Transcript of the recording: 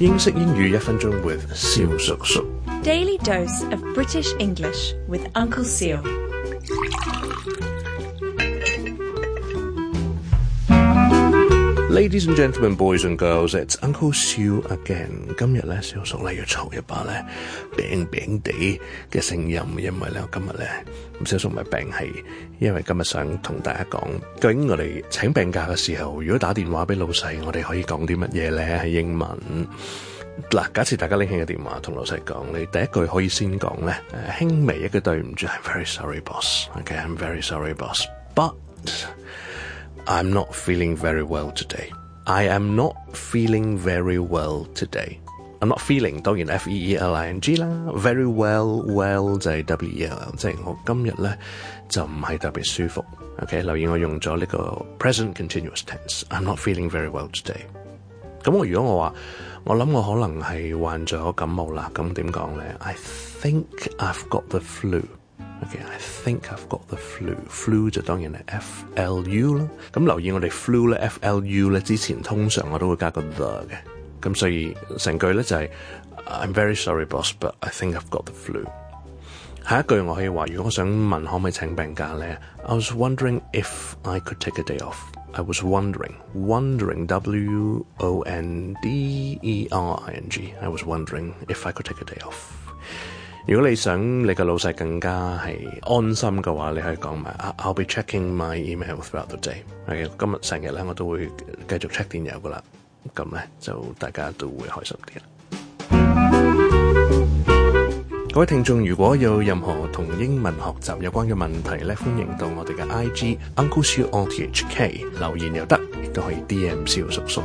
英式英语一分钟 with 蕭叔叔。Daily dose of British English with Uncle Siu。Ladies and gentlemen, boys and girls, it's Uncle Siu again。今日咧，小叔咧要嘈一把咧病病地嘅聲音，因為咧我今日咧咁小叔唔係病系，因為今日想同大家講，究竟我哋請病假嘅時候，如果打電話俾老細，我哋可以講啲乜嘢咧？係英文嗱，假設大家拎起個電話同老細講，你第一句可以先講咧，誒輕微一句對唔住，I'm very sorry, boss，OK，I'm very sorry, boss. But I'm not feeling very well today. I am not feeling very well today. I'm not feeling 当然 F E E L I N G 啦，very well well 就系 W E L L，即系我今日咧就唔系特别舒服。OK，留意我用咗呢个 present continuous tense。I'm not feeling very well today。咁我如果我话我谂我可能系患咗感冒啦，咁点讲咧？I think I've got the flu。 Okay, I think I've got the flu. Flu 就当然系 F L U 啦。咁留意我哋 flu 咧，F L U 咧之前通常我都会加个 the 嘅。咁所以成句咧就系、I'm very sorry, boss, but I think I've got the flu。下一句我可以话，如果我想问可唔可以请病假咧，I was wondering if I could take a day off. I was wondering, wondering, W O N D E R I N G. I was wondering if I could take a day off. 如果你想你嘅老細更加係安心嘅話，你可以講埋，I'll be checking my email throughout the day。係今日成日咧，我都會繼續 check 電郵噶啦，咁咧就大家都會開心啲啦。各位聽眾，如果有任何同英文學習有關嘅問題咧，歡迎到我哋嘅 IG Uncle Siu O T H K 留言又得，亦都可以 DM 小叔叔。